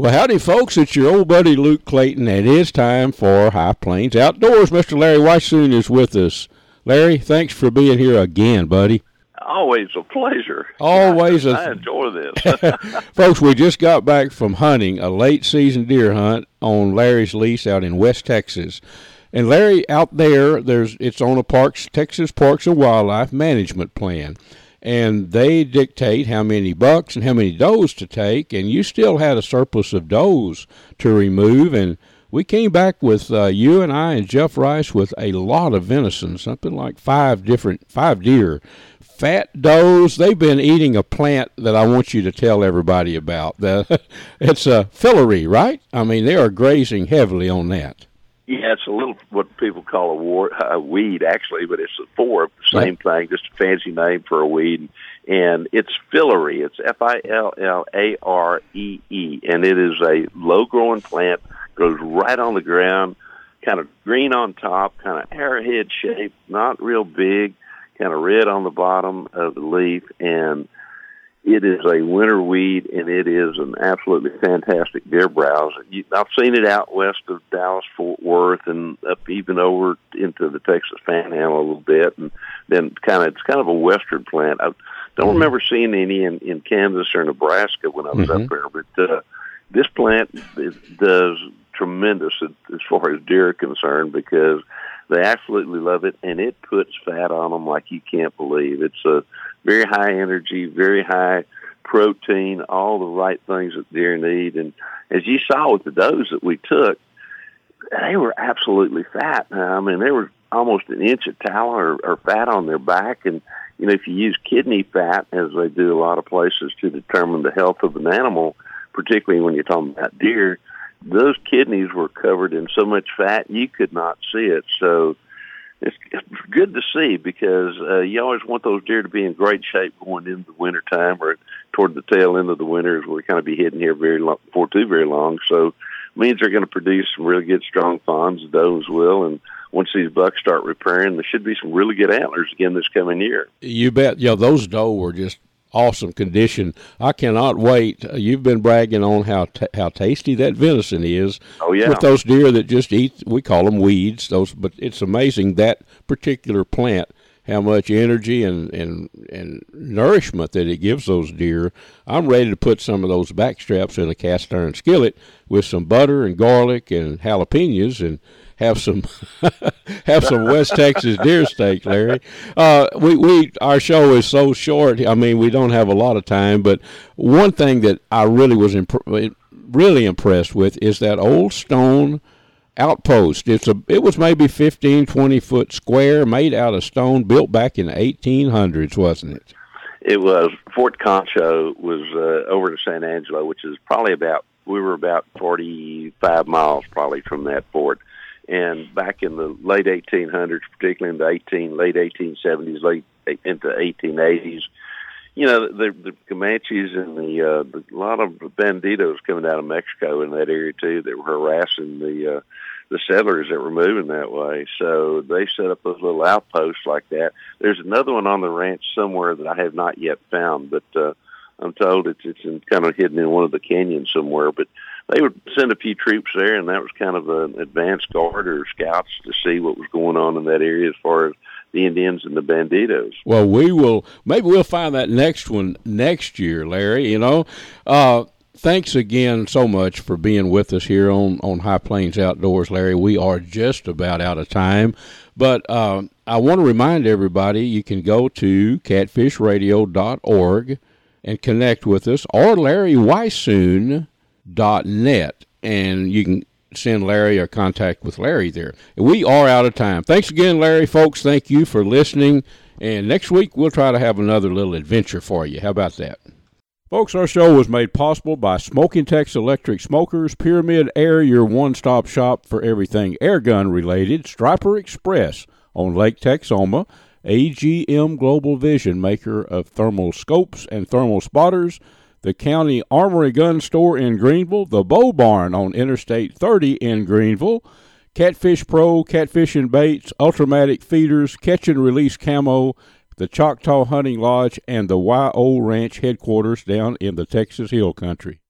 Well, howdy, folks. It's your old buddy Luke Clayton, and it's time for High Plains Outdoors. Mr. Larry Weishuhn is with us. Larry, thanks for being here again, buddy. Always a pleasure. Always a. I enjoy this. folks, we just got back from hunting a late season deer hunt on Larry's lease out in West Texas. And Larry, out there, there's it's on a Parks Texas Parks and Wildlife Management Plan and they dictate how many bucks and how many does to take, and you still had a surplus of does to remove, and we came back with uh, you and I and Jeff Rice with a lot of venison, something like five different five deer, fat does. They've been eating a plant that I want you to tell everybody about. It's a filaree, right? I mean, they are grazing heavily on that. Yeah, it's a little what people call a, war, a weed, actually, but it's a forb, same thing, just a fancy name for a weed. And it's filaree. It's F I L L A R E E, and it is a low growing plant. Grows right on the ground, kind of green on top, kind of arrowhead shaped, not real big, kind of red on the bottom of the leaf, and it is a winter weed, and it is an absolutely fantastic deer browse. I've seen it out west of Dallas, Fort Worth, and up even over into the Texas Panhandle a little bit, and then kind of it's kind of a western plant. I don't mm-hmm. remember seeing any in, in Kansas or Nebraska when I was mm-hmm. up there, but uh, this plant does tremendous as far as deer are concerned because they absolutely love it, and it puts fat on them like you can't believe. It's a very high energy, very high protein, all the right things that deer need. And as you saw with the does that we took, they were absolutely fat. I mean, they were almost an inch of tallow or, or fat on their back. And, you know, if you use kidney fat, as they do a lot of places to determine the health of an animal, particularly when you're talking about deer, those kidneys were covered in so much fat you could not see it. So it's, good to see because uh, you always want those deer to be in great shape going into the winter time or toward the tail end of the winter as we're kind of be hitting here very long, for too very long. So means they're going to produce some really good strong fawns. Does will and once these bucks start repairing, there should be some really good antlers again this coming year. You bet. Yeah, those doe were just awesome condition. I cannot wait. Uh, you've been bragging on how t- how tasty that venison is. Oh yeah, with those deer that just eat. We call them weeds. Those, but it's amazing that particular plant. How much energy and, and and nourishment that it gives those deer. I'm ready to put some of those back straps in a cast iron skillet with some butter and garlic and jalapenos and have some have some West Texas deer steak, Larry. Uh, we we our show is so short. I mean, we don't have a lot of time. But one thing that I really was imp- really impressed with is that old stone outpost. It's a it was maybe 15, 20 foot square, made out of stone, built back in the 1800s, wasn't it? It was. Fort Concho was uh, over to San Angelo, which is probably about we were about 45 miles probably from that fort and back in the late 1800s, particularly in the 18 late 1870s, late into 1880s, you know the, the Comanches and the, uh, the a lot of banditos coming out of Mexico in that area too that were harassing the uh, the settlers that were moving that way. So they set up those little outposts like that. There's another one on the ranch somewhere that I have not yet found, but uh, I'm told it's it's in, kind of hidden in one of the canyons somewhere. But they would send a few troops there, and that was kind of an advanced guard or scouts to see what was going on in that area as far as the Indians and the Banditos. Well, we will maybe we'll find that next one next year, Larry. You know, uh, thanks again so much for being with us here on on High Plains Outdoors, Larry. We are just about out of time, but uh, I want to remind everybody you can go to catfishradio.org and connect with us or Larry Weishuhn net, and you can send Larry or contact with Larry there. We are out of time. Thanks again, Larry, folks. Thank you for listening. And next week, we'll try to have another little adventure for you. How about that? Folks, our show was made possible by Smoking Tex Electric Smokers, Pyramid Air, your one stop shop for everything airgun related, Striper Express on Lake Texoma, AGM Global Vision, maker of thermal scopes and thermal spotters the County Armory Gun Store in Greenville, the Bow Barn on Interstate 30 in Greenville, Catfish Pro, Catfish and Baits, Ultramatic Feeders, Catch and Release Camo, the Choctaw Hunting Lodge, and the YO Ranch headquarters down in the Texas Hill Country.